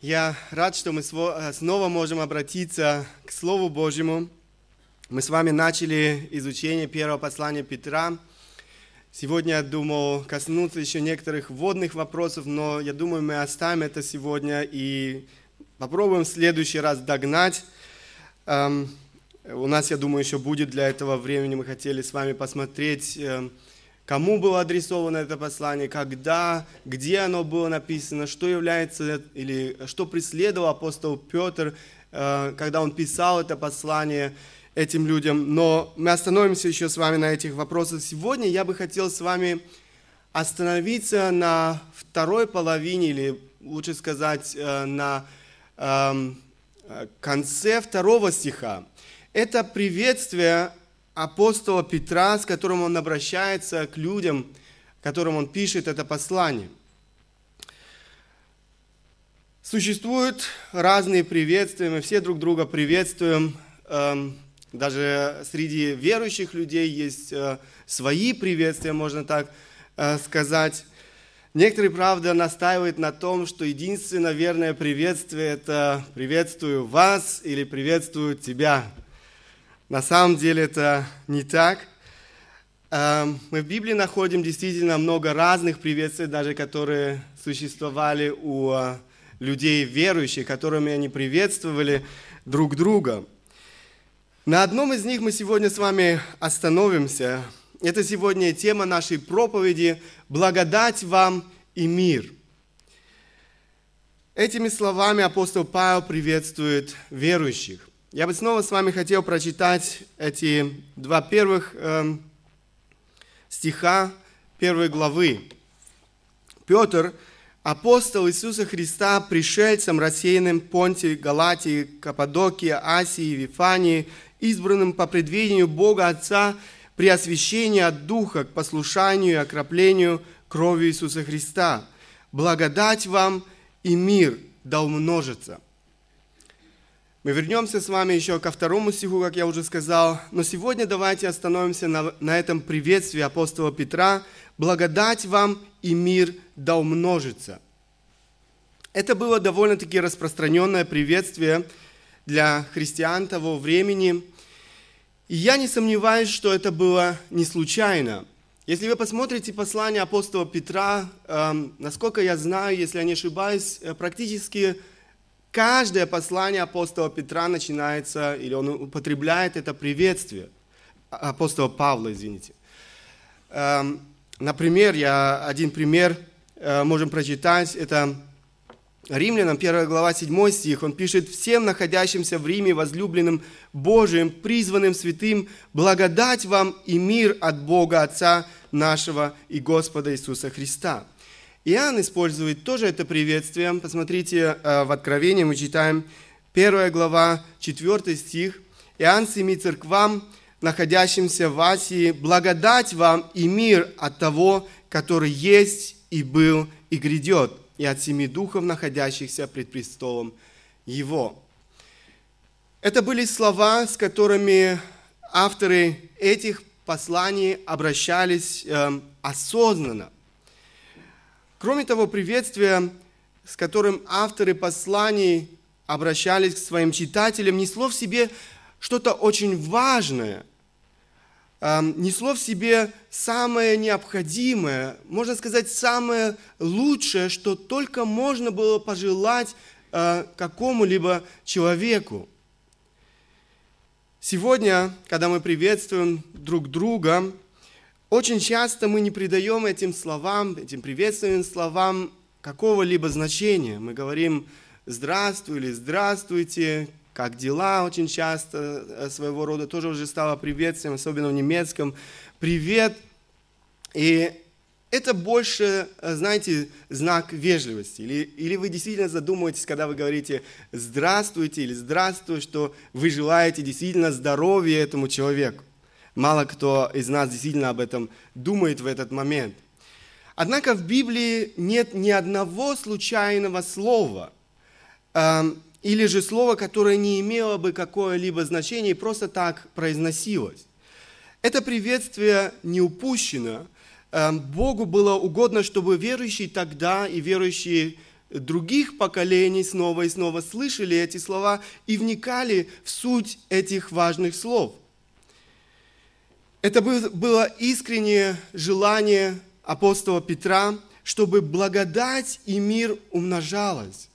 Я рад, что мы снова можем обратиться к Слову Божьему. Мы с вами начали изучение первого послания Петра. Сегодня я думал коснуться еще некоторых вводных вопросов, но я думаю, мы оставим это сегодня и попробуем в следующий раз догнать. Эм, у нас, я думаю, еще будет для этого времени. Мы хотели с вами посмотреть эм, кому было адресовано это послание, когда, где оно было написано, что является или что преследовал апостол Петр, э, когда он писал это послание этим людям. Но мы остановимся еще с вами на этих вопросах. Сегодня я бы хотел с вами остановиться на второй половине, или лучше сказать, э, на эм, конце второго стиха. Это приветствие апостола Петра, с которым он обращается к людям, которым он пишет это послание. Существуют разные приветствия, мы все друг друга приветствуем. Эм, даже среди верующих людей есть э, свои приветствия, можно так э, сказать. Некоторые, правда, настаивают на том, что единственное верное приветствие – это «приветствую вас» или «приветствую тебя». На самом деле это не так. Эм, мы в Библии находим действительно много разных приветствий, даже которые существовали у э, людей верующих, которыми они приветствовали друг друга. На одном из них мы сегодня с вами остановимся. Это сегодня тема нашей проповеди «Благодать вам и мир». Этими словами апостол Павел приветствует верующих. Я бы снова с вами хотел прочитать эти два первых э, стиха первой главы. Петр, апостол Иисуса Христа, пришельцем, рассеянным Понтии, Галатии, Каппадокии, Асии, Вифании, избранным по предвидению Бога Отца при освящении от Духа к послушанию и окроплению кровью Иисуса Христа. Благодать вам и мир да умножится – мы вернемся с вами еще ко второму стиху, как я уже сказал. Но сегодня давайте остановимся на, на этом приветствии апостола Петра. «Благодать вам и мир да умножится». Это было довольно-таки распространенное приветствие для христиан того времени. И я не сомневаюсь, что это было не случайно. Если вы посмотрите послание апостола Петра, э, насколько я знаю, если я не ошибаюсь, э, практически Каждое послание апостола Петра начинается, или он употребляет это приветствие. Апостола Павла, извините. Эм, например, я один пример э, можем прочитать. Это Римлянам, 1 глава, 7 стих. Он пишет, «Всем находящимся в Риме, возлюбленным Божиим, призванным святым, благодать вам и мир от Бога Отца нашего и Господа Иисуса Христа». Иоанн использует тоже это приветствие. Посмотрите, э, в Откровении мы читаем 1 глава, 4 стих. Иоанн семи церквам, находящимся в Асии, благодать вам и мир от того, который есть и был и грядет, и от семи духов, находящихся пред престолом Его. Это были слова, с которыми авторы этих посланий обращались э, осознанно. Кроме того, приветствие, с которым авторы посланий обращались к своим читателям, несло в себе что-то очень важное, эм, несло в себе самое необходимое, можно сказать, самое лучшее, что только можно было пожелать э, какому-либо человеку. Сегодня, когда мы приветствуем друг друга, очень часто мы не придаем этим словам, этим приветственным словам какого-либо значения. Мы говорим «здравствуй» или «здравствуйте», «как дела» очень часто э, своего рода тоже уже стало приветствием, особенно в немецком. «Привет». И это больше, э, знаете, знак вежливости. Или, или вы действительно задумываетесь, когда вы говорите «здравствуйте» или «здравствуй», что вы желаете действительно здоровья этому человеку. Мало кто из нас действительно об этом думает в этот момент. Однако в Библии нет ни одного случайного слова э, или же слова, которое не имело бы какое-либо значение и просто так произносилось. Это приветствие не упущено. Э, Богу было угодно, чтобы верующие тогда и верующие других поколений снова и снова слышали эти слова и вникали в суть этих важных слов. Это было искреннее желание апостола Петра, чтобы благодать и мир умножалась.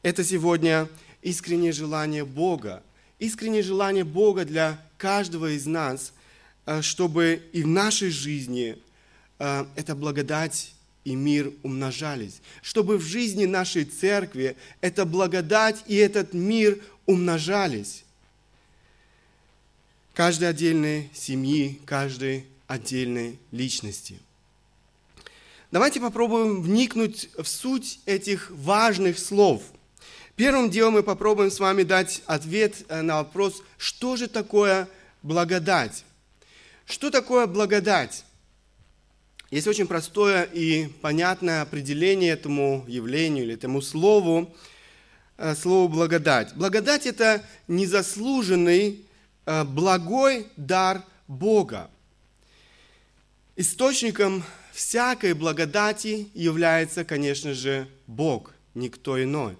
Это сегодня искреннее желание Бога, искреннее желание Бога для каждого из нас, э, чтобы и в нашей жизни э, эта благодать и мир умножались, чтобы в жизни нашей церкви эта благодать и этот мир умножались. Каждой отдельной семьи, каждой отдельной личности. Давайте попробуем вникнуть в суть этих важных слов. Первым делом мы попробуем с вами дать ответ э, на вопрос, что же такое благодать? Что такое благодать? Есть очень простое и понятное определение этому явлению или этому слову, э, слову благодать. Благодать – это незаслуженный благой дар Бога. Источником всякой благодати является, конечно же, Бог, никто иной.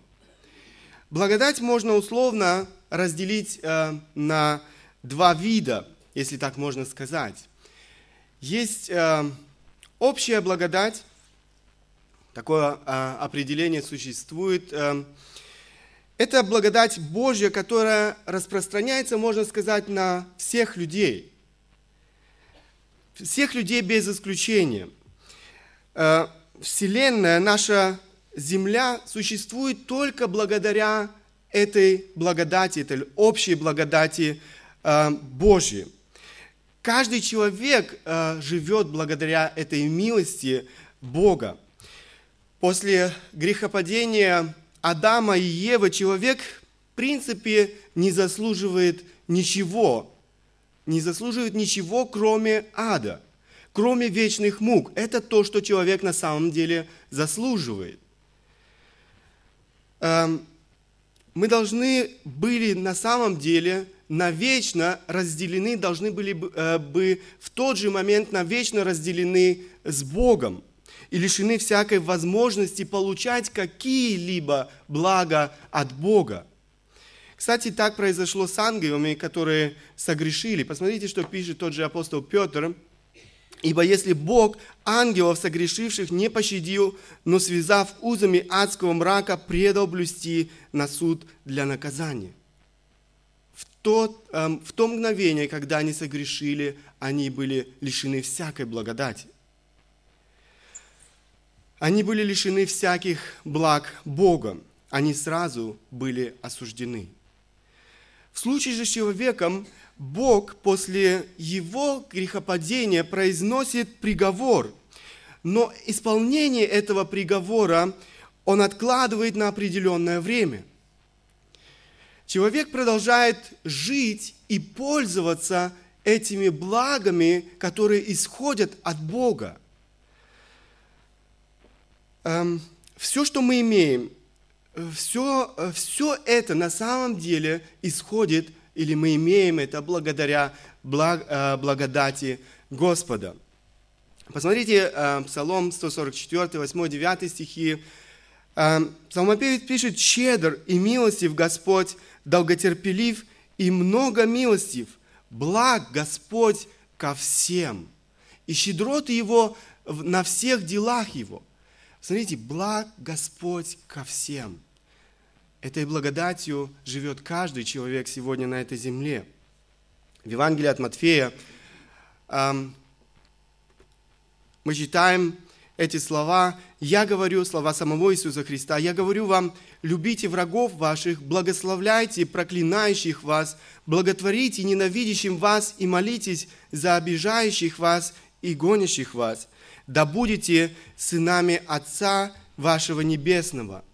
Благодать можно условно разделить э, на два вида, если так можно сказать. Есть Общая благодать, такое определение существует, это благодать Божья, которая распространяется, можно сказать, на всех людей. Всех людей без исключения. А, Вселенная, наша Земля существует только благодаря этой благодати, этой общей благодати Божьей. Каждый человек э, живет благодаря этой милости Бога. После грехопадения Адама и Евы человек, в принципе, не заслуживает ничего. Не заслуживает ничего, кроме ада, кроме вечных мук. Это то, что человек на самом деле заслуживает. Эм, мы должны были на самом деле навечно разделены, должны были э, бы в тот же момент навечно разделены с Богом и лишены всякой возможности получать какие-либо блага от Бога. Кстати, так произошло с ангелами, которые согрешили. Посмотрите, что пишет тот же апостол Петр. «Ибо если Бог ангелов согрешивших не пощадил, но связав узами адского мрака, предал блюсти на суд для наказания» тот, эм, в то мгновение, когда они согрешили, они были лишены всякой благодати. Они были лишены всяких благ Бога. Они сразу были осуждены. В случае же с человеком Бог после его грехопадения произносит приговор, но исполнение этого приговора он откладывает на определенное время человек продолжает жить и пользоваться этими благами, которые исходят от Бога. Эм, все, что мы имеем, все, все это на самом деле исходит, или мы имеем это благодаря благ, э, благодати Господа. Посмотрите э, Псалом 144, 8, 9 стихи. Э, Псалмопевец пишет, «Щедр и милостив Господь, долготерпелив и много милостив, благ Господь ко всем, и щедроты Его на всех делах Его. Смотрите, благ Господь ко всем. Этой благодатью живет каждый человек сегодня на этой земле. В Евангелии от Матфея эм, мы читаем эти слова, я говорю, слова самого Иисуса Христа, я говорю вам, любите врагов ваших, благословляйте проклинающих вас, благотворите ненавидящим вас и молитесь за обижающих вас и гонящих вас. Да будете сынами Отца вашего Небесного.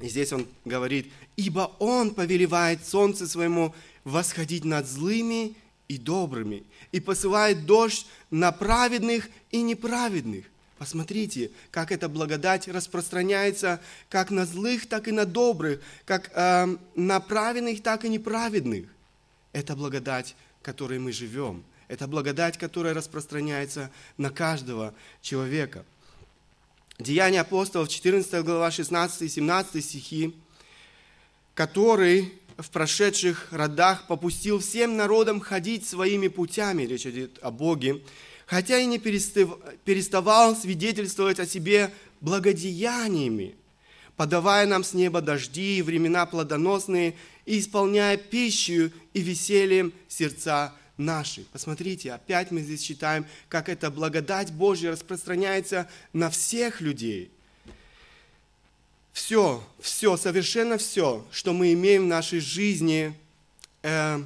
И здесь он говорит, ибо Он повелевает солнце своему восходить над злыми и добрыми, и посылает дождь на праведных и неправедных. Посмотрите, как эта благодать распространяется как на злых, так и на добрых, как э, на праведных, так и неправедных. Это благодать, которой мы живем. Это благодать, которая распространяется на каждого человека. Деяния апостолов, 14 глава, 16 и 17 стихи, который в прошедших родах попустил всем народам ходить своими путями, речь идет о Боге, хотя и не переставал свидетельствовать о себе благодеяниями, подавая нам с неба дожди и времена плодоносные, и исполняя пищу и весельем сердца наши. Посмотрите, опять мы здесь читаем, как эта благодать Божья распространяется на всех людей. Все, все, совершенно все, что мы имеем в нашей жизни, э,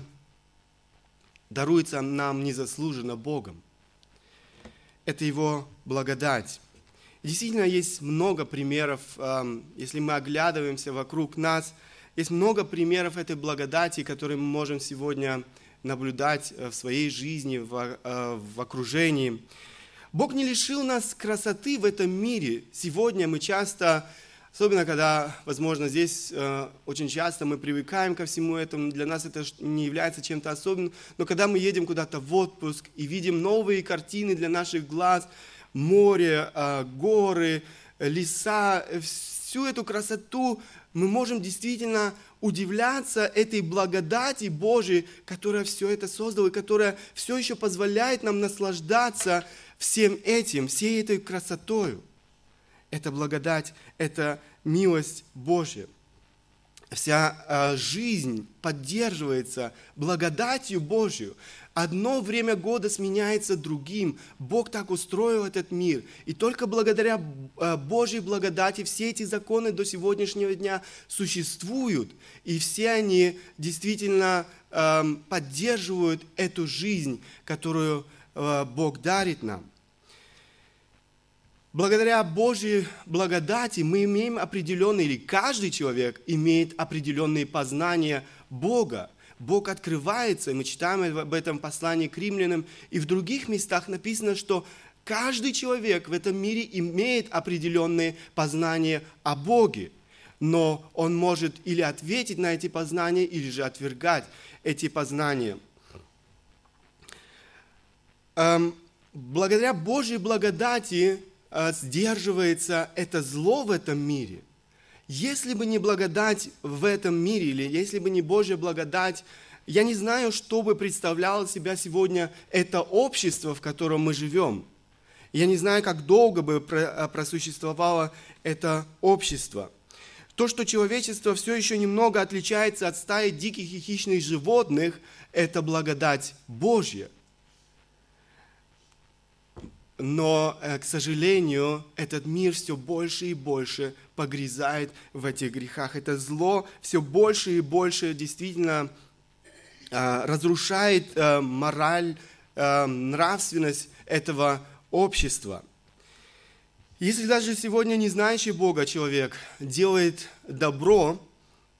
даруется нам незаслуженно Богом. Это Его благодать. Действительно, есть много примеров, э, если мы оглядываемся вокруг нас, есть много примеров этой благодати, которые мы можем сегодня наблюдать э, в своей жизни, в, э, в окружении. Бог не лишил нас красоты в этом мире. Сегодня мы часто, особенно когда, возможно, здесь э, очень часто мы привыкаем ко всему этому, для нас это не является чем-то особенным, но когда мы едем куда-то в отпуск и видим новые картины для наших глаз, море, горы, леса, всю эту красоту мы можем действительно удивляться этой благодати Божией, которая все это создала и которая все еще позволяет нам наслаждаться всем этим, всей этой красотою. Это благодать, это милость Божья. Вся э, жизнь поддерживается благодатью Божью. Одно время года сменяется другим. Бог так устроил этот мир. И только благодаря э, Божьей благодати все эти законы до сегодняшнего дня существуют. И все они действительно эм, поддерживают эту жизнь, которую э, Бог дарит нам. Благодаря Божьей благодати мы имеем определенные, или каждый человек имеет определенные познания Бога. Бог открывается, и мы читаем об этом послании к римлянам, и в других местах написано, что каждый человек в этом мире имеет определенные познания о Боге, но он может или ответить на эти познания, или же отвергать эти познания. Эм, благодаря Божьей благодати сдерживается это зло в этом мире. Если бы не благодать в этом мире, или если бы не Божья благодать, я не знаю, что бы представляло себя сегодня это общество, в котором мы живем. Я не знаю, как долго бы э, просуществовало это общество. То, что человечество все еще немного отличается от стаи диких и хищных животных, это благодать Божья – но, э, к сожалению, этот мир все больше и больше погрязает в этих грехах. Это зло все больше и больше действительно э, разрушает э, мораль, нравственность этого общества. Если даже сегодня не знающий Бога человек делает добро,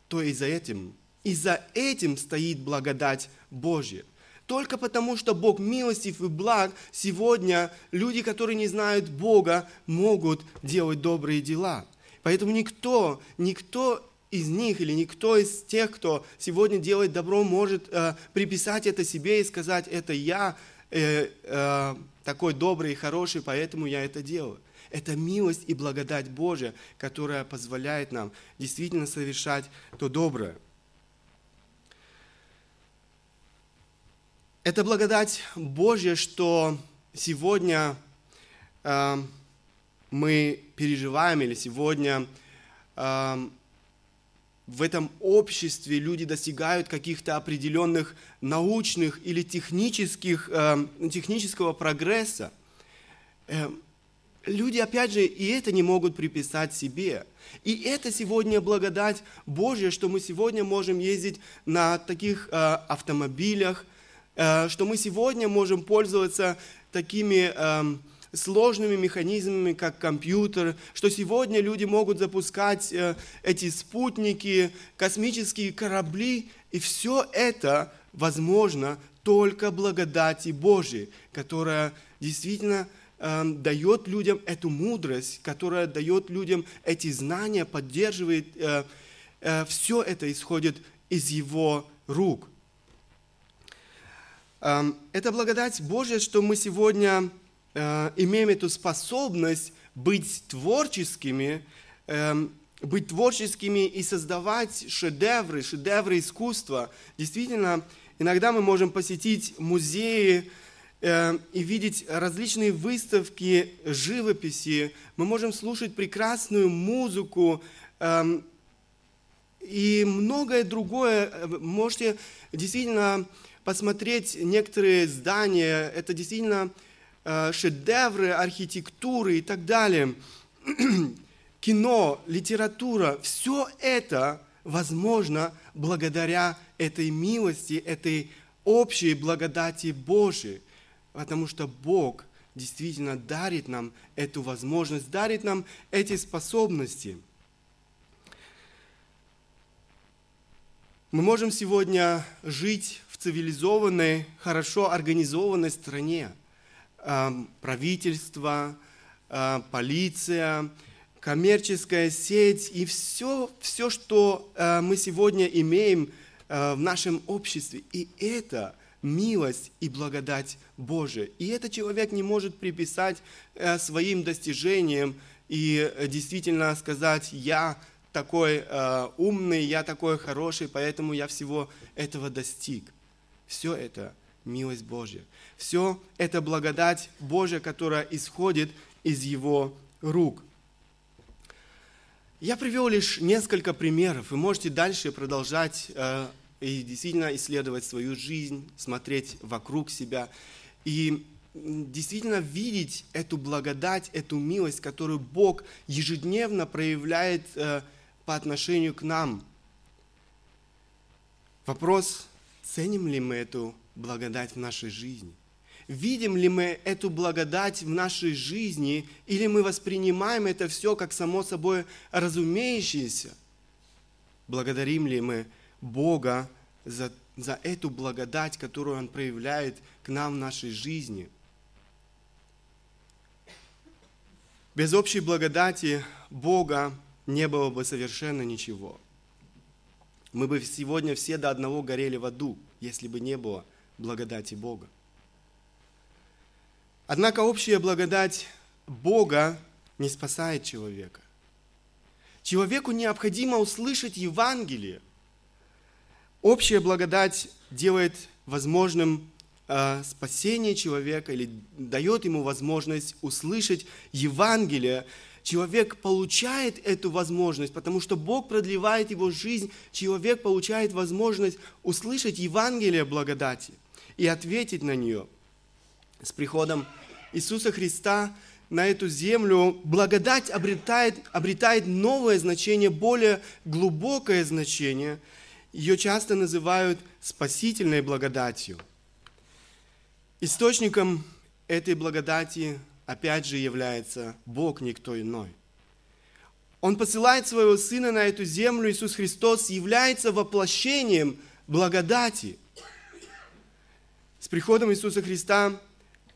то и за этим, и за этим стоит благодать Божья. Только потому, что Бог милостив и благ, сегодня люди, которые не знают Бога, могут делать добрые дела. Поэтому никто, никто из них или никто из тех, кто сегодня делает добро, может э, приписать это себе и сказать, это я э, э, такой добрый и хороший, поэтому я это делаю. Это милость и благодать Божия, которая позволяет нам действительно совершать то доброе. Это благодать Божья, что сегодня э, мы переживаем, или сегодня э, в этом обществе люди достигают каких-то определенных научных или технических, э, технического прогресса. Э, люди, опять же, и это не могут приписать себе. И это сегодня благодать Божья, что мы сегодня можем ездить на таких э, автомобилях, что мы сегодня можем пользоваться такими эм, сложными механизмами, как компьютер, что сегодня люди могут запускать э, эти спутники, космические корабли, и все это возможно только благодати Божией, которая действительно эм, дает людям эту мудрость, которая дает людям эти знания, поддерживает. Э, все это исходит из Его рук – это благодать Божья, что мы сегодня э, имеем эту способность быть творческими, эм, быть творческими и создавать шедевры, шедевры искусства. Действительно, иногда мы можем посетить музеи э, и видеть различные выставки живописи. Мы можем слушать прекрасную музыку э, и многое другое. Можете действительно посмотреть некоторые здания. Это действительно э, шедевры архитектуры и так далее кино, литература, все это возможно благодаря этой милости, этой общей благодати Божией, потому что Бог действительно дарит нам эту возможность, дарит нам эти способности. Мы можем сегодня жить цивилизованной, хорошо организованной стране. Правительство, а, полиция, коммерческая сеть и все, все что э, мы сегодня имеем э, в нашем обществе. И это милость и благодать Божия. И это человек не может приписать э, своим достижениям и действительно сказать, я такой умный, я такой хороший, поэтому я всего этого достиг. Все это милость Божья. Все это благодать Божья, которая исходит из Его рук. Я привел лишь несколько примеров. Вы можете дальше продолжать э, и действительно исследовать свою жизнь, смотреть вокруг себя и действительно видеть эту благодать, эту милость, которую Бог ежедневно проявляет э, по отношению к нам. Вопрос, ценим ли мы эту благодать в нашей жизни? видим ли мы эту благодать в нашей жизни, или мы воспринимаем это все как само собой разумеющееся. Благодарим ли мы Бога за, за эту благодать, которую Он проявляет к нам в нашей жизни. Без общей благодати Бога не было бы совершенно ничего. Мы бы сегодня все до одного горели в аду, если бы не было благодати Бога. Однако общая благодать Бога не спасает человека. Человеку необходимо услышать Евангелие. Общая благодать делает возможным э, спасение человека или дает ему возможность услышать Евангелие. Человек получает эту возможность, потому что Бог продлевает его жизнь. Человек получает возможность услышать Евангелие благодати и ответить на нее – с приходом Иисуса Христа на эту землю благодать обретает, обретает новое значение, более глубокое значение. Ее часто называют спасительной благодатью. Источником этой благодати опять же является Бог, никто иной. Он посылает своего Сына на эту землю, Иисус Христос является воплощением благодати. С приходом Иисуса Христа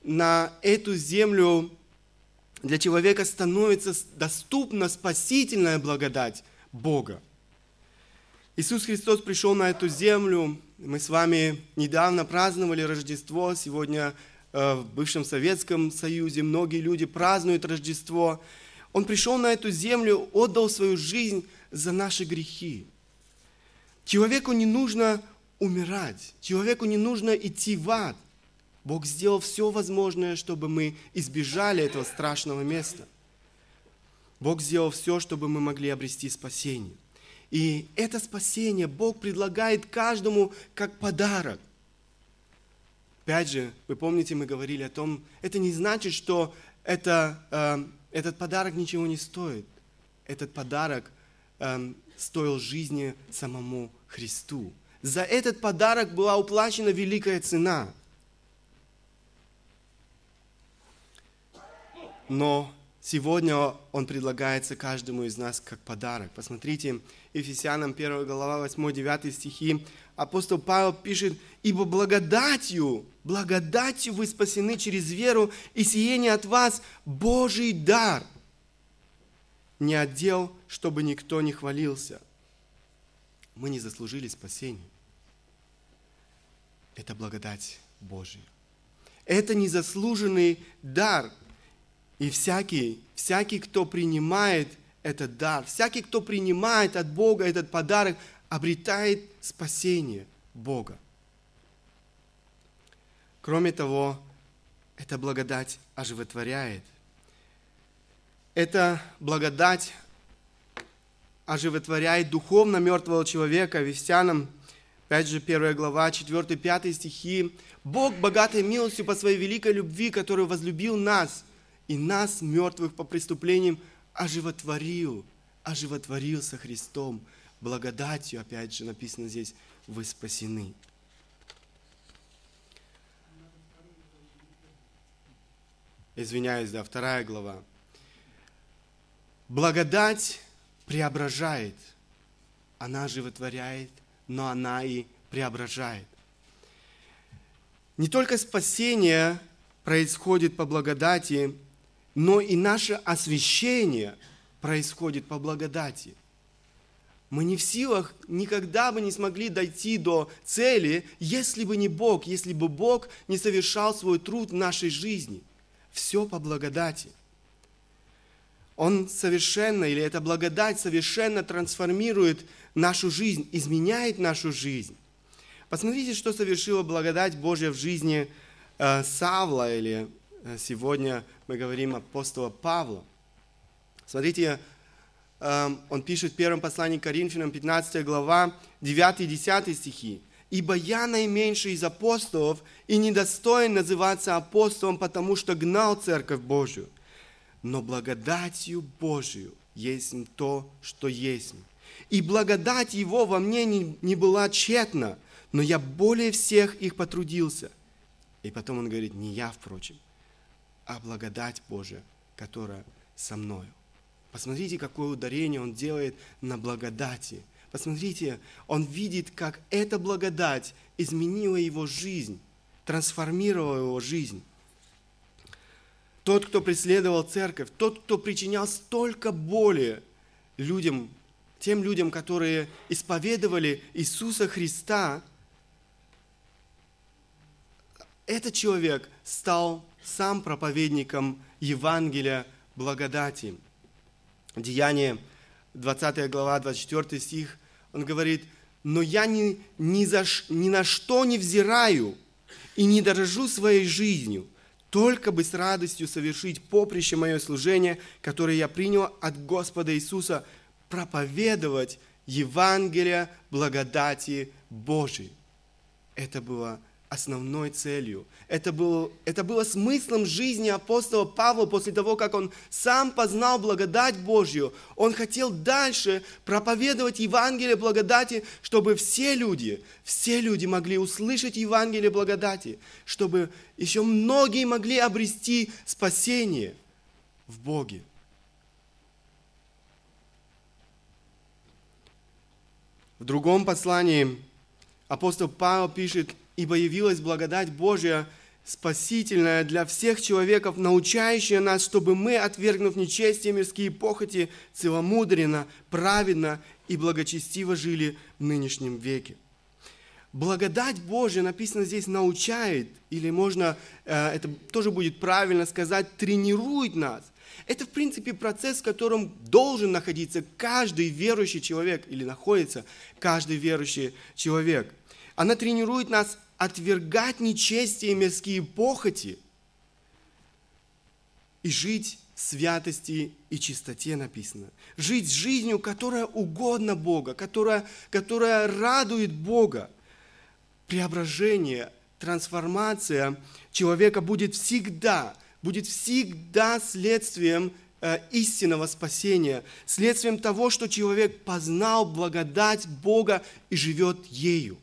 на эту землю для человека становится доступна спасительная благодать Бога. Иисус Христос пришел на эту землю. Мы с вами недавно праздновали Рождество. Сегодня в бывшем Советском Союзе многие люди празднуют Рождество. Он пришел на эту землю, отдал свою жизнь за наши грехи. Человеку не нужно умирать. Человеку не нужно идти в ад – Бог сделал все возможное, чтобы мы избежали этого страшного места. Бог сделал все, чтобы мы могли обрести спасение. И это спасение Бог предлагает каждому как подарок. Опять же, вы помните, мы говорили о том, это не значит, что это, э, этот подарок ничего не стоит. Этот подарок э, стоил жизни самому Христу. За этот подарок была уплачена великая цена – но сегодня он предлагается каждому из нас как подарок. Посмотрите, Ефесянам 1 глава 8-9 стихи. Апостол Павел пишет, «Ибо благодатью, благодатью вы спасены через веру, и сиение от вас Божий дар, не отдел, чтобы никто не хвалился». Мы не заслужили спасения. Это благодать Божия. Это незаслуженный дар – И всякий, всякий, кто принимает этот дар, всякий, кто принимает от Бога этот подарок, обретает спасение Бога. Кроме того, эта благодать оживотворяет. Эта благодать оживотворяет духовно мертвого человека. Вестянам, опять же, 1 глава, 4-5 стихи. «Бог, богатой милостью по своей великой любви, который возлюбил нас, и нас, мертвых по преступлениям, оживотворил, оживотворил со Христом. Благодатью, опять же, написано здесь, вы спасены». Извиняюсь, да, вторая глава. Благодать преображает. Она животворяет, но она и преображает. Не только спасение происходит по благодати, но и наше освящение происходит по благодати. Мы не в силах, никогда бы не смогли дойти до цели, если бы не Бог, если бы Бог не совершал свой труд в нашей жизни. Все по благодати – он совершенно, или эта благодать совершенно трансформирует нашу жизнь, изменяет нашу жизнь. Посмотрите, что совершила благодать Божья в жизни э, Савла, или э, сегодня мы говорим апостола Павла. Смотрите, э, он пишет в первом послании к Коринфянам, 15 глава, 9 и 10 стихи. «Ибо я наименьший из апостолов и недостоин называться апостолом, потому что гнал церковь Божию» но благодатью Божию есть то, что есть. И благодать Его во мне не, не была тщетна, но я более всех их потрудился. И потом он говорит, не я, впрочем, а благодать Божия, которая со мною. Посмотрите, какое ударение он делает на благодати. Посмотрите, он видит, как эта благодать изменила его жизнь, трансформировала его жизнь. Тот, кто преследовал церковь, тот, кто причинял столько боли людям, тем людям, которые исповедовали Иисуса Христа, этот человек стал сам проповедником Евангелия благодати. Деяние, 20 глава, 24 стих, он говорит, «Но я ни, ни, за, ни на что не взираю и не дорожу своей жизнью, только бы с радостью совершить поприще мое служение, которое я принял от Господа Иисуса, проповедовать Евангелие благодати Божией. Это было основной целью. Это было, это было смыслом жизни апостола Павла после того, как он сам познал благодать Божью. Он хотел дальше проповедовать Евангелие благодати, чтобы все люди, все люди могли услышать Евангелие благодати, чтобы еще многие могли обрести спасение в Боге. В другом послании апостол Павел пишет, ибо явилась благодать Божья, спасительная для всех человеков, научающая нас, чтобы мы, отвергнув нечестие мирские похоти, целомудренно, праведно и благочестиво жили в нынешнем веке. Благодать Божья, написано здесь, научает, или можно, э, это тоже будет правильно сказать, тренирует нас. Это, в принципе, процесс, в котором должен находиться каждый верующий человек, или находится каждый верующий человек – она тренирует нас отвергать нечестие и мирские похоти и жить святости и чистоте написано. Жить жизнью, которая угодна Бога, которая, которая радует Бога. Преображение, трансформация человека будет всегда, будет всегда следствием э, истинного спасения, следствием того, что человек познал благодать Бога и живет ею.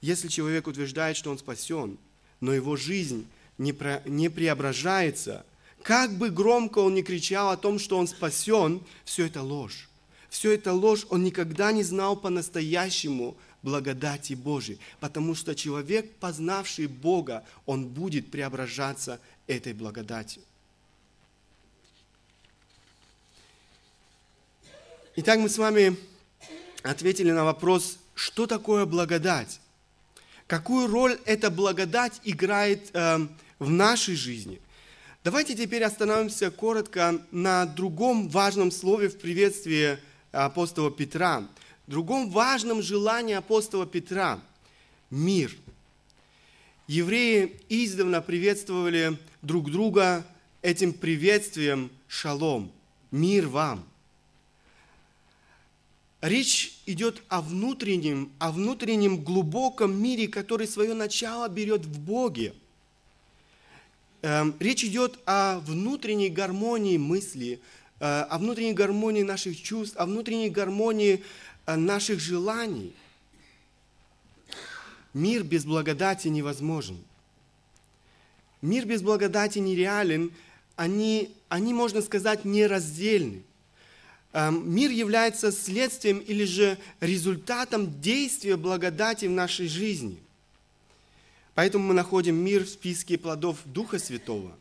Если человек утверждает, что он спасен, но его жизнь не, преображается, как бы громко он ни кричал о том, что он спасен, все это ложь. Все это ложь, он никогда не знал по-настоящему благодати Божией, потому что человек, познавший Бога, он будет преображаться этой благодатью. Итак, мы с вами ответили на вопрос, что такое благодать? Какую роль эта благодать играет э, в нашей жизни. Давайте теперь остановимся коротко на другом важном слове в приветствии апостола Петра, другом важном желании апостола Петра – мир. Евреи издавна приветствовали друг друга этим приветствием шалом, мир вам. Речь идет о внутреннем, о внутреннем глубоком мире, который свое начало берет в Боге. Эм, речь идет о внутренней гармонии мысли, э, о внутренней гармонии наших чувств, о внутренней гармонии э, наших желаний. Мир без благодати невозможен. Мир без благодати нереален, они, они можно сказать, нераздельны. Эм, мир является следствием или же результатом действия благодати в нашей жизни. Поэтому мы находим мир в списке плодов Духа Святого.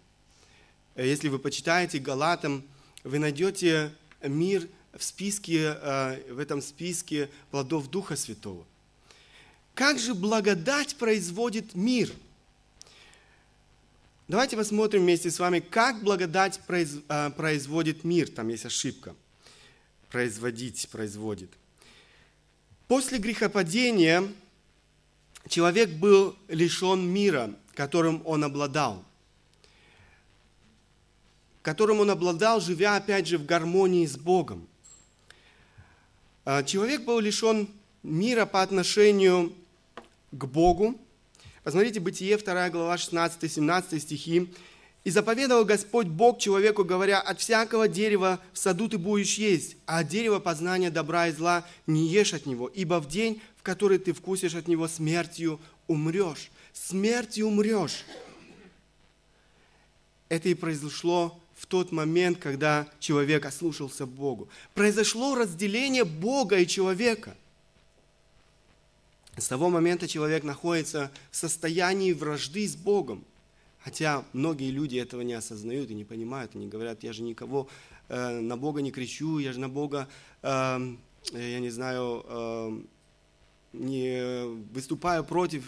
Э, если вы почитаете Галатам, вы найдете мир в, списке, э, в этом списке плодов Духа Святого. Как же благодать производит мир? Давайте посмотрим вместе с вами, как благодать э, производит мир. Там есть ошибка – производить, производит. После грехопадения человек был лишен мира, которым он обладал, которым он обладал, живя опять же в гармонии с Богом. А, человек был лишен мира по отношению к Богу. Посмотрите, Бытие, 2 глава, 16-17 стихи. И заповедовал Господь Бог человеку, говоря, от всякого дерева в саду ты будешь есть, а от дерева познания добра и зла не ешь от него, ибо в день, в который ты вкусишь от него, смертью умрешь. Смертью умрешь. Это и произошло в тот момент, когда человек ослушался Богу. Произошло разделение Бога и человека. С того момента человек находится в состоянии вражды с Богом – Хотя многие люди этого не осознают и не понимают. Они говорят, я же никого э, на Бога не кричу, я же на Бога, э, я не знаю, э, не выступаю против.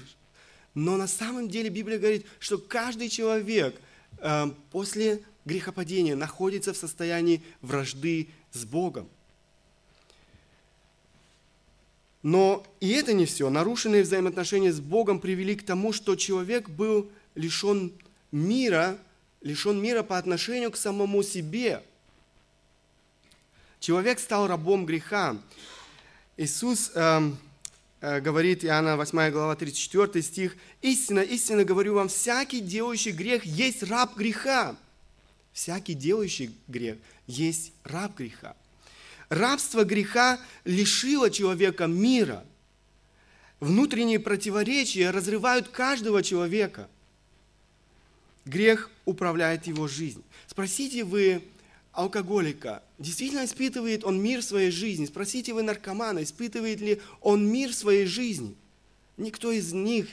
Но на самом деле Библия говорит, что каждый человек э, после грехопадения находится в состоянии вражды с Богом. Но и это не все. Нарушенные взаимоотношения с Богом привели к тому, что человек был лишен мира, лишен мира по отношению к самому себе. Человек стал рабом греха. Иисус э, э, говорит, Иоанна 8 глава 34 стих, «Истинно, истинно говорю вам, всякий делающий грех есть раб греха». Всякий делающий грех есть раб греха. Рабство греха лишило человека мира. Внутренние противоречия разрывают каждого человека – Грех управляет его жизнь. Спросите вы алкоголика, действительно испытывает он мир в своей жизни? Спросите вы наркомана, испытывает ли он мир в своей жизни? Никто из них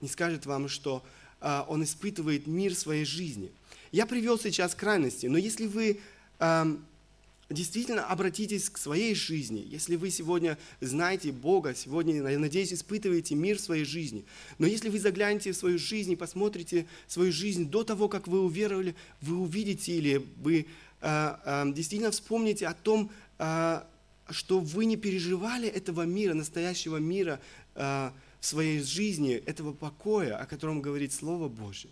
не скажет вам, что а, он испытывает мир в своей жизни. Я привел сейчас крайности, но если вы а, действительно обратитесь к своей жизни. Если вы сегодня знаете Бога, сегодня, я надеюсь, испытываете мир в своей жизни. Но если вы заглянете в свою жизнь и посмотрите свою жизнь до того, как вы уверовали, вы увидите или вы э, э, действительно вспомните о том, э, что вы не переживали этого мира, настоящего мира э, в своей жизни, этого покоя, о котором говорит Слово Божье.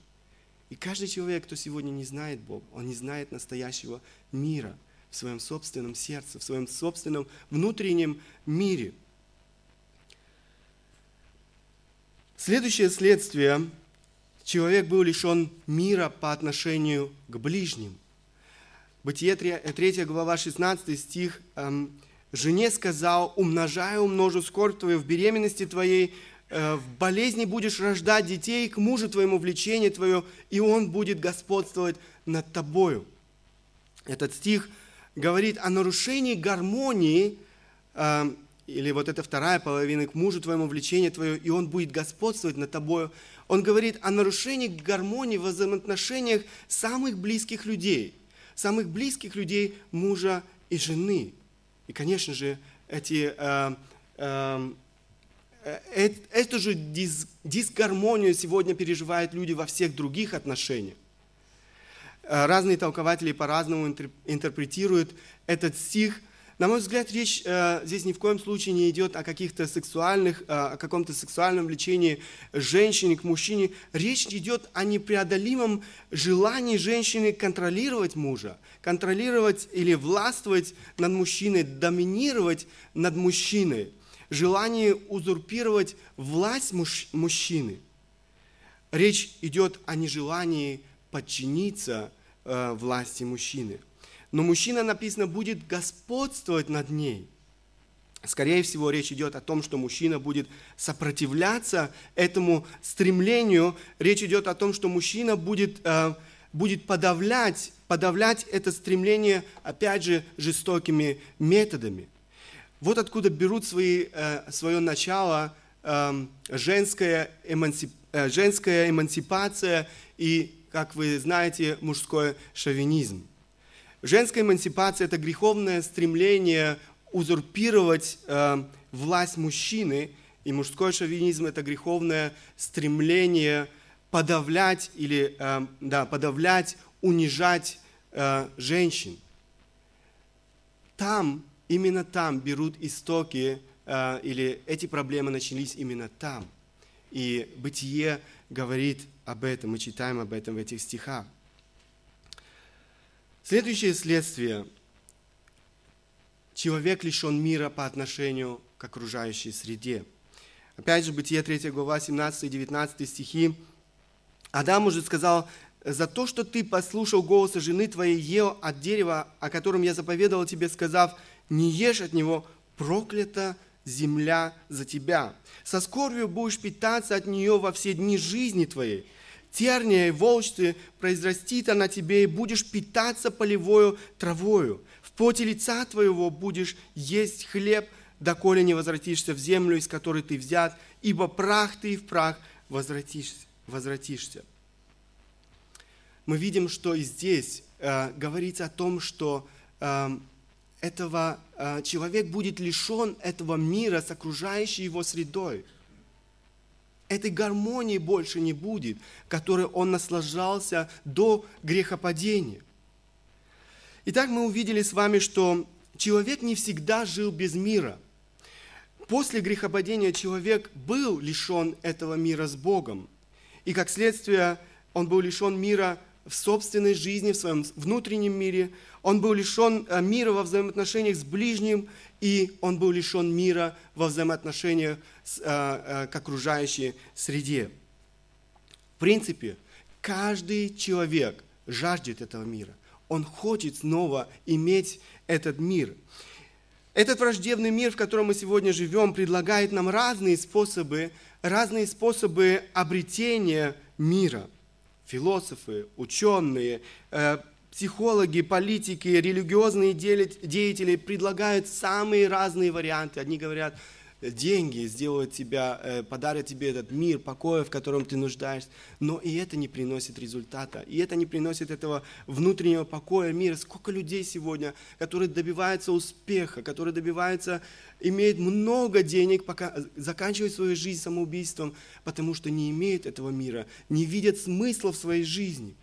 И каждый человек, кто сегодня не знает Бога, он не знает настоящего мира – в своем собственном сердце, в своем собственном внутреннем мире. Следующее следствие. Человек был лишен мира по отношению к ближним. Бытие 3 глава 16 стих. Эм, «Жене сказал, умножаю, умножу скорбь твою в беременности твоей, э, в болезни будешь рождать детей, к мужу твоему влечение твое, и он будет господствовать над тобою». Этот стих – говорит о нарушении гармонии, э, или вот эта вторая половина, к мужу твоему влечение твое, и он будет господствовать над тобою. Он говорит о нарушении гармонии в взаимоотношениях самых близких людей, самых близких людей мужа и жены. И, конечно же, эти, э, э, э, эту же дис, дисгармонию сегодня переживают люди во всех других отношениях. Э, разные толкователи по-разному интерпретируют этот стих – на мой взгляд, речь э, здесь ни в коем случае не идет о каких-то сексуальных, э, о каком-то сексуальном влечении женщины к мужчине. Речь идет о непреодолимом желании женщины контролировать мужа, контролировать или властвовать над мужчиной, доминировать над мужчиной, желание узурпировать власть муж, мужчины. Речь идет о нежелании подчиниться э, власти мужчины – но мужчина, написано, будет господствовать над ней. Скорее всего, речь идет о том, что мужчина будет сопротивляться этому стремлению. Речь идет о том, что мужчина будет, э, будет подавлять, подавлять это стремление, опять же, жестокими методами. Вот откуда берут свои, э, свое начало э, женская, эмансип, э, женская эмансипация и, как вы знаете, мужской шовинизм. Женская эмансипация – это греховное стремление узурпировать э, власть мужчины, и мужской шовинизм – это греховное стремление подавлять или э, да, подавлять, унижать э, женщин. Там, именно там берут истоки, э, или эти проблемы начались именно там. И Бытие говорит об этом, мы читаем об этом в этих стихах. Следующее следствие. Человек лишен мира по отношению к окружающей среде. Опять же, Бытие 3 глава, 17 и 19 стихи. Адам уже сказал, «За то, что ты послушал голоса жены твоей, ел от дерева, о котором я заповедовал тебе, сказав, не ешь от него, проклята земля за тебя. Со скорбью будешь питаться от нее во все дни жизни твоей терния и волчцы произрастит она тебе, и будешь питаться полевою травою. В поте лица твоего будешь есть хлеб, доколе не возвратишься в землю, из которой ты взят, ибо прах ты и в прах возвратишься. возвратишься. Мы видим, что и здесь э, говорится о том, что э, этого, э, человек будет лишен этого мира с окружающей его средой этой гармонии больше не будет, которой он наслаждался до грехопадения. Итак, мы увидели с вами, что человек не всегда жил без мира. После грехопадения человек был лишен этого мира с Богом. И как следствие, он был лишен мира в собственной жизни, в своем внутреннем мире. Он был лишен э, мира во взаимоотношениях с ближним, и он был лишен мира во взаимоотношениях с, а, а, к окружающей среде. В принципе, каждый человек жаждет этого мира. Он хочет снова иметь этот мир. Этот враждебный мир, в котором мы сегодня живем, предлагает нам разные способы, разные способы обретения мира. Философы, ученые, психологи, политики, религиозные деятели предлагают самые разные варианты. Одни говорят, деньги сделают тебя, э, подарят тебе этот мир покоя, в котором ты нуждаешься. Но и это не приносит результата. И это не приносит этого внутреннего покоя, мира. Сколько людей сегодня, которые добиваются успеха, которые добиваются, имеют много денег, пока заканчивают свою жизнь самоубийством, потому что не имеют этого мира, не видят смысла в своей жизни.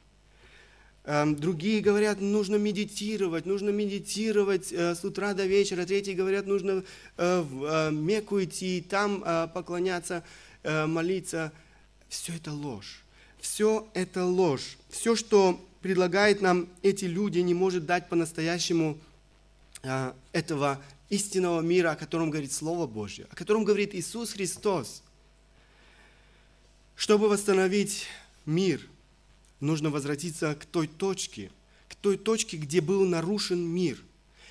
Эм, другие говорят, нужно медитировать, нужно медитировать э, с утра до вечера. Третьи говорят, нужно э, в э, Мекку идти, там поклоняться, молиться. Все это ложь. Все это ложь. Все, что предлагает нам эти люди, не может дать по-настоящему этого истинного мира, о котором говорит Слово Божье, о котором говорит Иисус Христос. Чтобы восстановить мир – нужно возвратиться к той точке, к той точке, где был нарушен мир.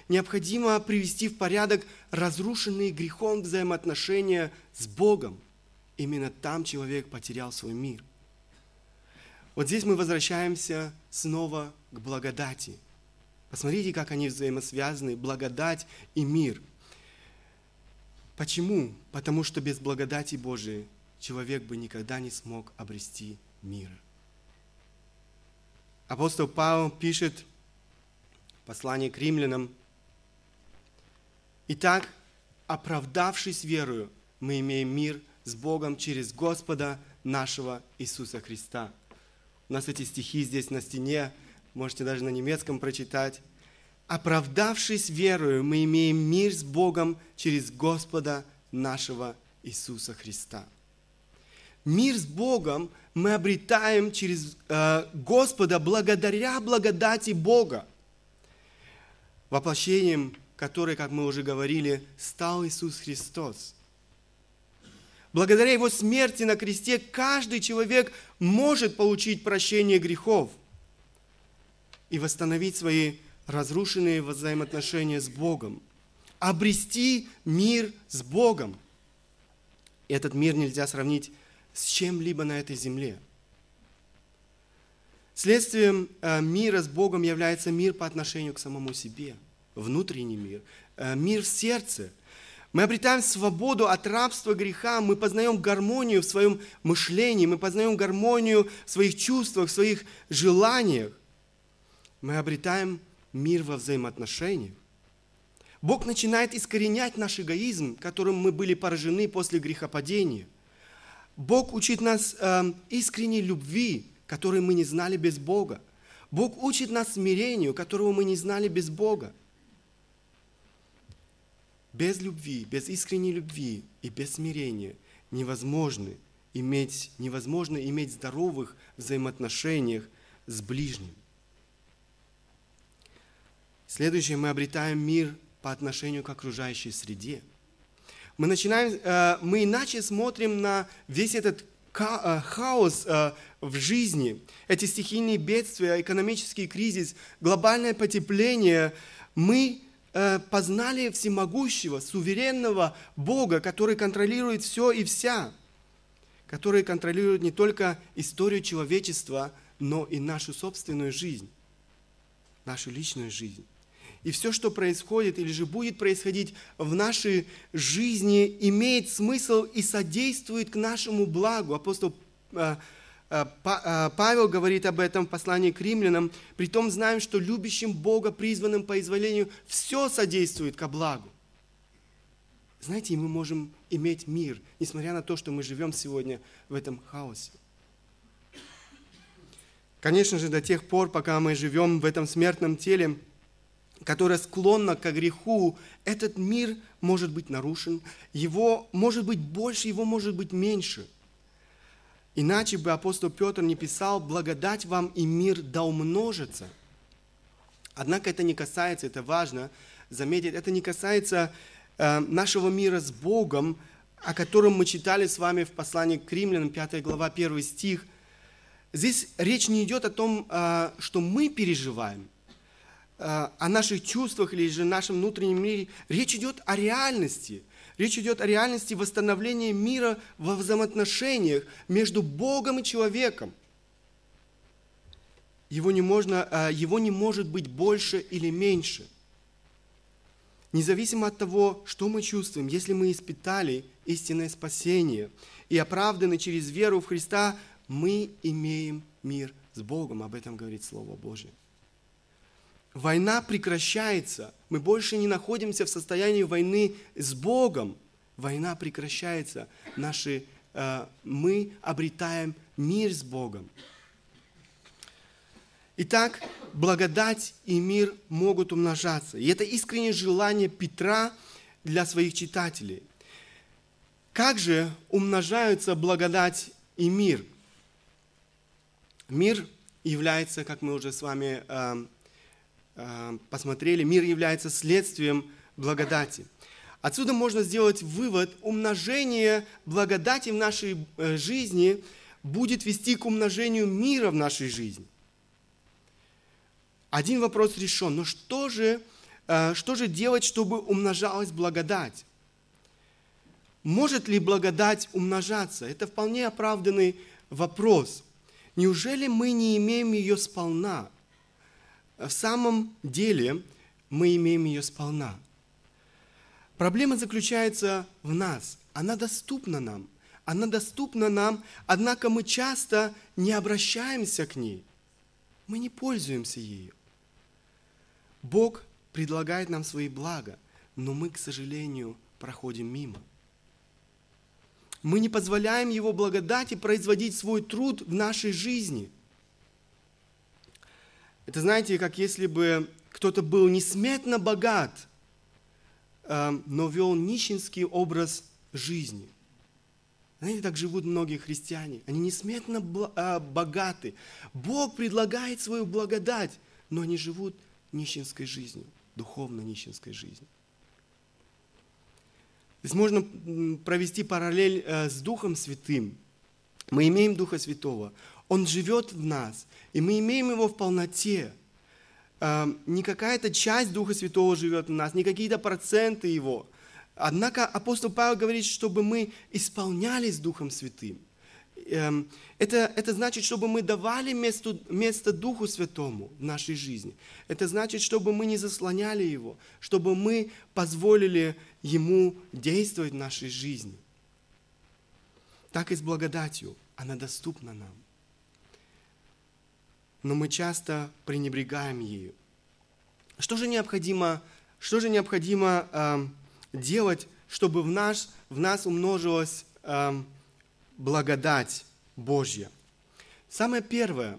Необходимо привести в порядок разрушенные грехом взаимоотношения с Богом. Именно там человек потерял свой мир. Вот здесь мы возвращаемся снова к благодати. Посмотрите, как они взаимосвязаны, благодать и мир. Почему? Потому что без благодати Божией человек бы никогда не смог обрести мир. Апостол Павел пишет послание к римлянам. Итак, оправдавшись верою, мы имеем мир с Богом через Господа нашего Иисуса Христа. У нас эти стихи здесь на стене можете даже на немецком прочитать. Оправдавшись верою, мы имеем мир с Богом через Господа нашего Иисуса Христа. Мир с Богом мы обретаем через э, Господа благодаря благодати Бога, воплощением которой, как мы уже говорили, стал Иисус Христос. Благодаря Его смерти на кресте каждый человек может получить прощение грехов и восстановить свои разрушенные взаимоотношения с Богом, обрести мир с Богом. Этот мир нельзя сравнить с чем-либо на этой земле. Следствием э, мира с Богом является мир по отношению к самому себе, внутренний мир, э, мир в сердце. Мы обретаем свободу от рабства греха, мы познаем гармонию в своем мышлении, мы познаем гармонию в своих чувствах, в своих желаниях. Мы обретаем мир во взаимоотношениях. Бог начинает искоренять наш эгоизм, которым мы были поражены после грехопадения – Бог учит нас э, искренней любви, которой мы не знали без Бога. Бог учит нас смирению, которого мы не знали без Бога. Без любви, без искренней любви и без смирения невозможно иметь, невозможно иметь здоровых взаимоотношениях с ближним. Следующее, мы обретаем мир по отношению к окружающей среде – мы начинаем, э, мы иначе смотрим на весь этот э, хаос э, в жизни, эти стихийные бедствия, экономический кризис, глобальное потепление, мы познали всемогущего, суверенного Бога, который контролирует все и вся, который контролирует не только историю человечества, но и нашу собственную жизнь, нашу личную жизнь. И все, что происходит или же будет происходить в нашей жизни, имеет смысл и содействует к нашему благу. Апостол э, э, э, Павел говорит об этом в послании к римлянам. Притом знаем, что любящим Бога, призванным по изволению, все содействует ко благу. Знаете, мы можем иметь мир, несмотря на то, что мы живем сегодня в этом хаосе. Конечно же, до тех пор, пока мы живем в этом смертном теле – которая склонна к греху, этот мир может быть нарушен, его может быть больше, его может быть меньше. Иначе бы апостол Петр не писал «благодать вам и мир да умножится». Однако это не касается, это важно заметить, это не касается э, нашего мира с Богом, о котором мы читали с вами в послании к римлянам, 5 глава, 1 стих. Здесь речь не идет о том, э, что мы переживаем – о наших чувствах или же нашем внутреннем мире. Речь идет о реальности. Речь идет о реальности восстановления мира во взаимоотношениях между Богом и человеком. Его не, можно, э, его не может быть больше или меньше. Независимо от того, что мы чувствуем, если мы испытали истинное спасение и оправданы через веру в Христа, мы имеем мир с Богом. Об этом говорит Слово Божие. Война прекращается. Мы больше не находимся в состоянии войны с Богом. Война прекращается. Наши, э, мы обретаем мир с Богом. Итак, благодать и мир могут умножаться. И это искреннее желание Петра для своих читателей. Как же умножаются благодать и мир? Мир является, как мы уже с вами э, посмотрели, мир является следствием благодати. Отсюда можно сделать вывод, умножение благодати в нашей э, жизни будет вести к умножению мира в нашей жизни. Один вопрос решен, но что же, э, что же делать, чтобы умножалась благодать? Может ли благодать умножаться? Это вполне оправданный вопрос. Неужели мы не имеем ее сполна? В самом деле мы имеем ее сполна. Проблема заключается в нас. Она доступна нам. Она доступна нам, однако мы часто не обращаемся к ней. Мы не пользуемся ею. Бог предлагает нам свои блага, но мы, к сожалению, проходим мимо. Мы не позволяем Его благодати производить свой труд в нашей жизни – Это знаете, как если бы кто-то был несметно богат, эм, но вел нищенский образ жизни. Знаете, так живут многие христиане. Они несметно э, богаты. Бог предлагает свою благодать, но они живут нищенской жизнью, духовно нищенской жизнью. Здесь можно провести параллель э, с Духом Святым. Мы имеем Духа Святого. Он живет в нас, и мы имеем его в полноте. Эм, не какая-то часть Духа Святого живет в нас, не какие-то проценты его. Однако апостол Павел говорит, чтобы мы исполнялись Духом Святым. Эм, это, это значит, чтобы мы давали место, место Духу Святому в нашей жизни. Это значит, чтобы мы не заслоняли Его, чтобы мы позволили Ему действовать в нашей жизни. Так и с благодатью. Она доступна нам но мы часто пренебрегаем ею. Что же необходимо, что же необходимо э, делать, чтобы в, наш, в нас умножилась э, благодать Божья? Самое первое,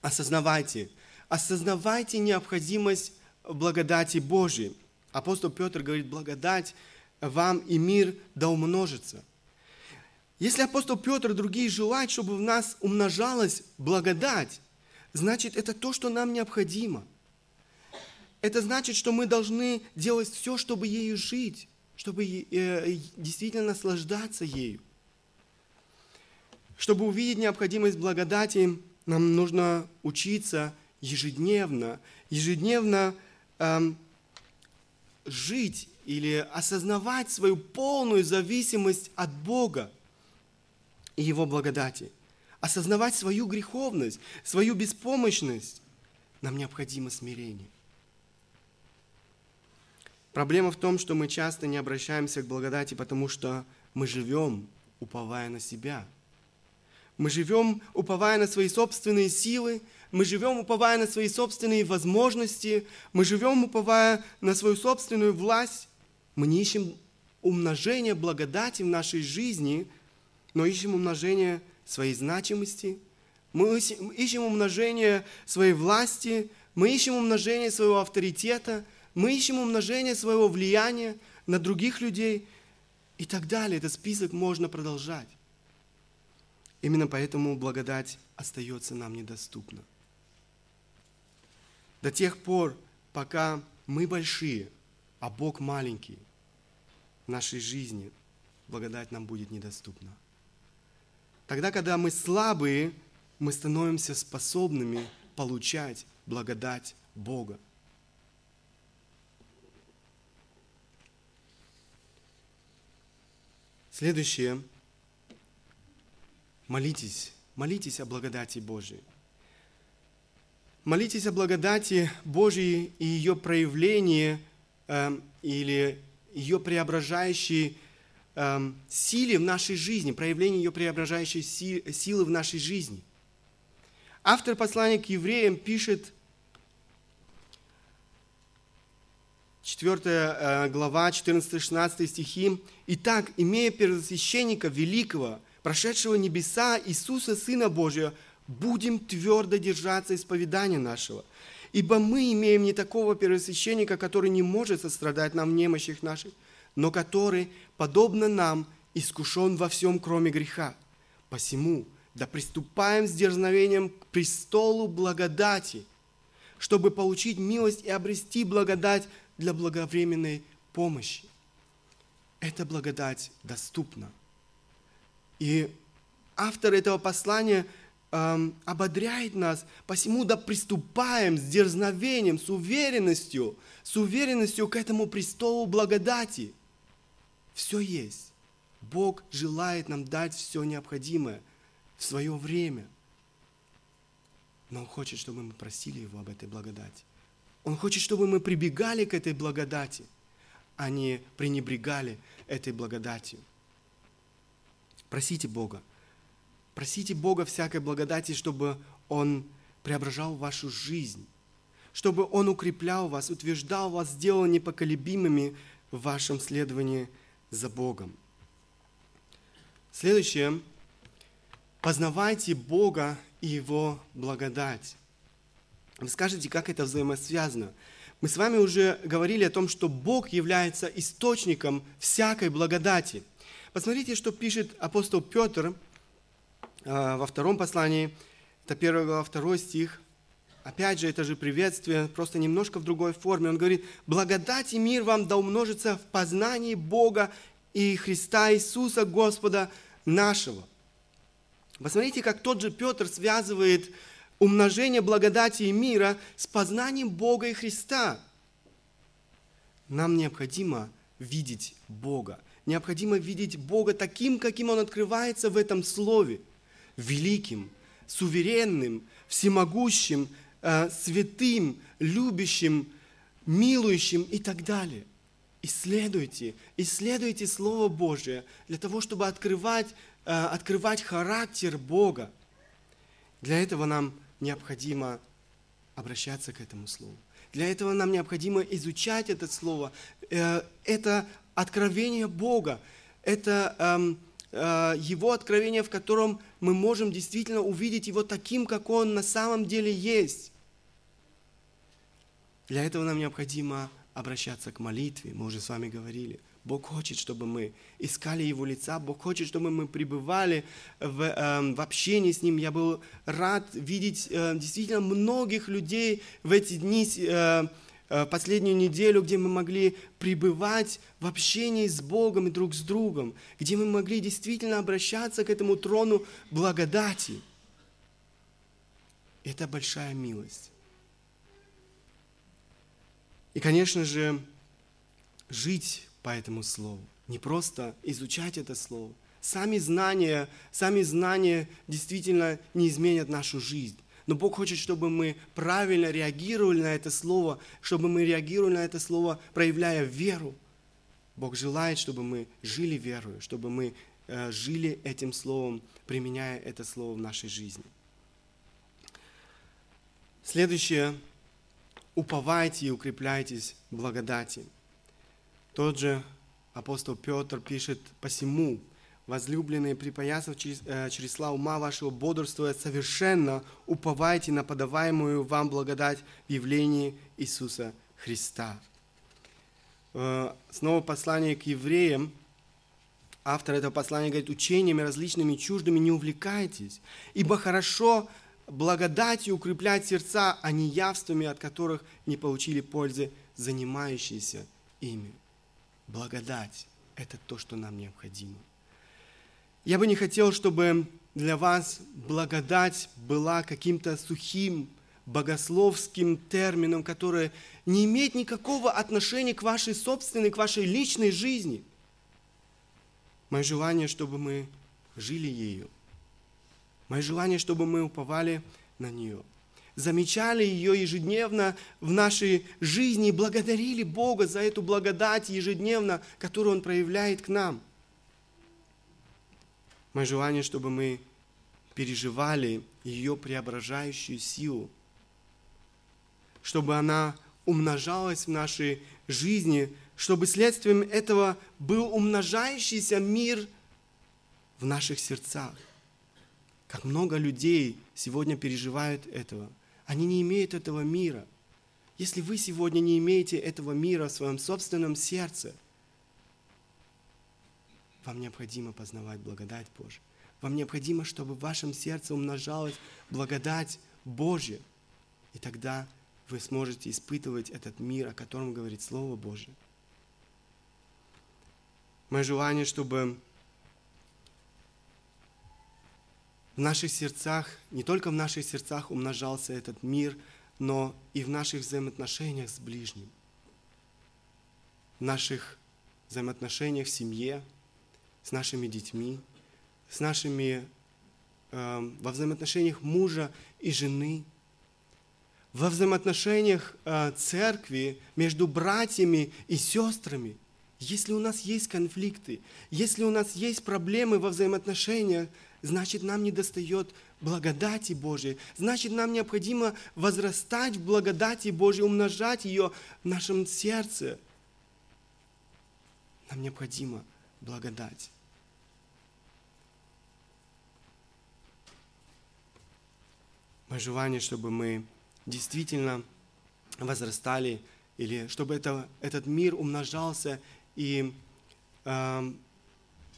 осознавайте, осознавайте необходимость благодати Божьей. Апостол Петр говорит, благодать вам и мир да умножится. Если апостол Петр и другие желают, чтобы в нас умножалась благодать, значит, это то, что нам необходимо. Это значит, что мы должны делать все, чтобы ею жить, чтобы э, действительно наслаждаться ею. Чтобы увидеть необходимость благодати, нам нужно учиться ежедневно, ежедневно эм, жить или осознавать свою полную зависимость от Бога и Его благодати – осознавать свою греховность, свою беспомощность, нам необходимо смирение. Проблема в том, что мы часто не обращаемся к благодати, потому что мы живем, уповая на себя. Мы живем, уповая на свои собственные силы, мы живем, уповая на свои собственные возможности, мы живем, уповая на свою собственную власть. Мы не ищем умножения благодати в нашей жизни, но ищем умножение своей значимости, мы ищем умножение своей власти, мы ищем умножение своего авторитета, мы ищем умножение своего влияния на других людей и так далее. Этот список можно продолжать. Именно поэтому благодать остается нам недоступна. До тех пор, пока мы большие, а Бог маленький, в нашей жизни благодать нам будет недоступна. Тогда, когда мы слабые, мы становимся способными получать благодать Бога. Следующее. Молитесь. Молитесь о благодати Божией. Молитесь о благодати Божьей и ее проявлении э, или ее преображающей силе в нашей жизни, проявлении ее преображающей силы в нашей жизни. Автор послания к евреям пишет, 4 э, глава, 14-16 стихи. «Итак, имея первосвященника великого, прошедшего небеса Иисуса, Сына Божия, будем твердо держаться исповедания нашего. Ибо мы имеем не такого первосвященника, который не может сострадать нам в немощах наших, но который, подобно нам, искушен во всем, кроме греха. Посему, да приступаем с дерзновением к престолу благодати, чтобы получить милость и обрести благодать для благовременной помощи. Эта благодать доступна. И автор этого послания эм, ободряет нас, посему да приступаем с дерзновением, с уверенностью, с уверенностью к этому престолу благодати – все есть. Бог желает нам дать все необходимое в свое время. Но Он хочет, чтобы мы просили Его об этой благодати. Он хочет, чтобы мы прибегали к этой благодати, а не пренебрегали этой благодатью. Просите Бога. Просите Бога всякой благодати, чтобы Он преображал вашу жизнь, чтобы Он укреплял вас, утверждал вас, сделал непоколебимыми в вашем следовании за Богом. Следующее. Познавайте Бога и Его благодать. Вы скажете, как это взаимосвязано? Мы с вами уже говорили о том, что Бог является источником всякой благодати. Посмотрите, что пишет апостол Петр э, во втором послании, это 1 глава, 2 стих. Опять же, это же приветствие, просто немножко в другой форме. Он говорит, благодать и мир вам да умножится в познании Бога и Христа Иисуса Господа нашего. Посмотрите, как тот же Петр связывает умножение благодати и мира с познанием Бога и Христа. Нам необходимо видеть Бога. Необходимо видеть Бога таким, каким Он открывается в этом Слове. Великим, суверенным, всемогущим, э, святым, любящим, милующим и так далее. Исследуйте, исследуйте Слово Божие для того, чтобы открывать, э, открывать характер Бога. Для этого нам необходимо обращаться к этому Слову. Для этого нам необходимо изучать это Слово. Э, это откровение Бога. Это эм, Его откровение, в котором мы можем действительно увидеть Его таким, как Он на самом деле есть. Для этого нам необходимо обращаться к молитве. Мы уже с вами говорили – Бог хочет, чтобы мы искали Его лица, Бог хочет, чтобы мы пребывали в, э, в общении с Ним. Я был рад видеть э, действительно многих людей в эти дни, э, э, последнюю неделю, где мы могли пребывать в общении с Богом и друг с другом, где мы могли действительно обращаться к этому трону благодати. Это большая милость. И, конечно же, жить по этому слову. Не просто изучать это слово. Сами знания, сами знания действительно не изменят нашу жизнь. Но Бог хочет, чтобы мы правильно реагировали на это слово, чтобы мы реагировали на это слово, проявляя веру. Бог желает, чтобы мы жили верою, чтобы мы э, жили этим словом, применяя это слово в нашей жизни. Следующее. Уповайте и укрепляйтесь благодати. Тот же апостол Петр пишет, «Посему, возлюбленные, припоясав э, чресла ума вашего, бодрствуя совершенно, уповайте на подаваемую вам благодать в явлении Иисуса Христа». Э, снова послание к евреям. Автор этого послания говорит, учениями различными чуждыми не увлекайтесь, ибо хорошо благодатью укреплять сердца, а не явствами, от которых не получили пользы занимающиеся ими. Благодать – это то, что нам необходимо. Я бы не хотел, чтобы для вас благодать была каким-то сухим, богословским термином, который не имеет никакого отношения к вашей собственной, к вашей личной жизни. Мое желание, чтобы мы жили ею. Мое желание, чтобы мы уповали на нее – замечали ее ежедневно в нашей жизни и благодарили Бога за эту благодать ежедневно, которую Он проявляет к нам. Мое желание, чтобы мы переживали ее преображающую силу, чтобы она умножалась в нашей жизни, чтобы следствием этого был умножающийся мир в наших сердцах. Как много людей сегодня переживают этого – они не имеют этого мира. Если вы сегодня не имеете этого мира в своем собственном сердце, вам необходимо познавать благодать Божью. Вам необходимо, чтобы в вашем сердце умножалась благодать Божья. И тогда вы сможете испытывать этот мир, о котором говорит Слово Божье. Мое желание, чтобы в наших сердцах, не только в наших сердцах умножался этот мир, но и в наших взаимоотношениях с ближним, в наших взаимоотношениях в семье, с нашими детьми, с нашими, э, во взаимоотношениях мужа и жены, во взаимоотношениях э, церкви между братьями и сестрами. Если у нас есть конфликты, если у нас есть проблемы во взаимоотношениях значит нам не достает благодати Божией, значит нам необходимо возрастать в благодати Божией, умножать ее в нашем сердце. Нам необходимо благодать. Мое желание, чтобы мы действительно возрастали, или чтобы это, этот мир умножался и э,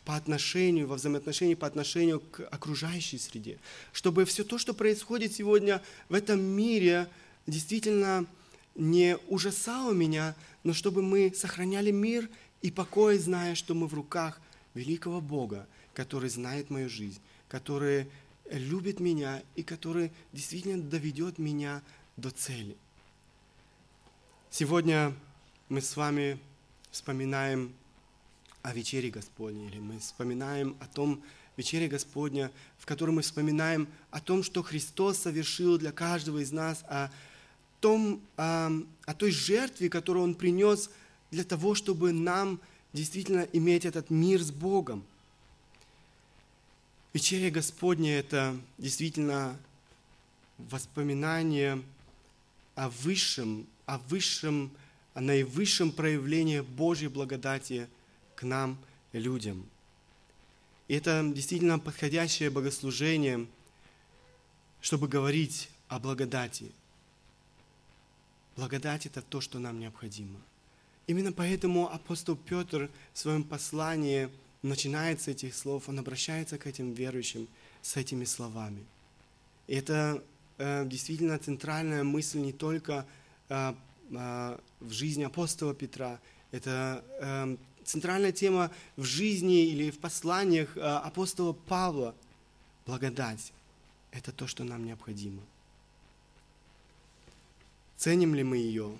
по отношению, во взаимоотношении по отношению к окружающей среде. Чтобы все то, что происходит сегодня в этом мире, действительно не ужасало меня, но чтобы мы сохраняли мир и покой, зная, что мы в руках великого Бога, который знает мою жизнь, который любит меня и который действительно доведет меня до цели. Сегодня мы с вами вспоминаем о вечере Господней, или мы вспоминаем о том вечере Господня, в котором мы вспоминаем о том, что Христос совершил для каждого из нас, о, том, о, о той жертве, которую Он принес для того, чтобы нам действительно иметь этот мир с Богом. Вечеря Господня – это действительно воспоминание о высшем, о высшем, о наивысшем проявлении Божьей благодати – к нам, людям. И это действительно подходящее богослужение, чтобы говорить о благодати. Благодать – это то, что нам необходимо. Именно поэтому апостол Петр в своем послании начинает с этих слов, он обращается к этим верующим с этими словами. И это э, действительно центральная мысль не только э, э, в жизни апостола Петра, это э, центральная тема в жизни или в посланиях э, апостола Павла – благодать. Это то, что нам необходимо. Ценим ли мы ее?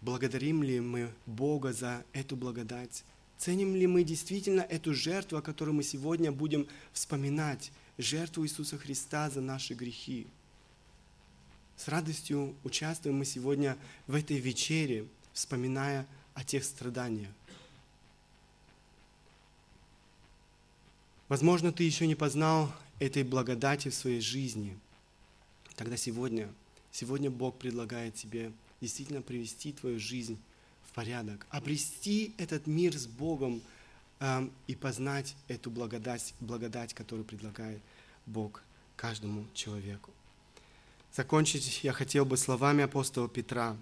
Благодарим ли мы Бога за эту благодать? Ценим ли мы действительно эту жертву, о которой мы сегодня будем вспоминать, жертву Иисуса Христа за наши грехи? С радостью участвуем мы сегодня в этой вечере, вспоминая о тех страданиях. Возможно, ты еще не познал этой благодати в своей жизни. Тогда сегодня, сегодня Бог предлагает тебе действительно привести твою жизнь в порядок, обрести этот мир с Богом э, и познать эту благодать, благодать, которую предлагает Бог каждому человеку. Закончить я хотел бы словами апостола Петра.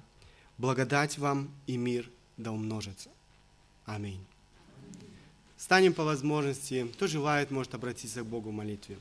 Благодать вам и мир да умножится. Аминь. Станем по возможности. Кто желает, может обратиться к Богу в молитве.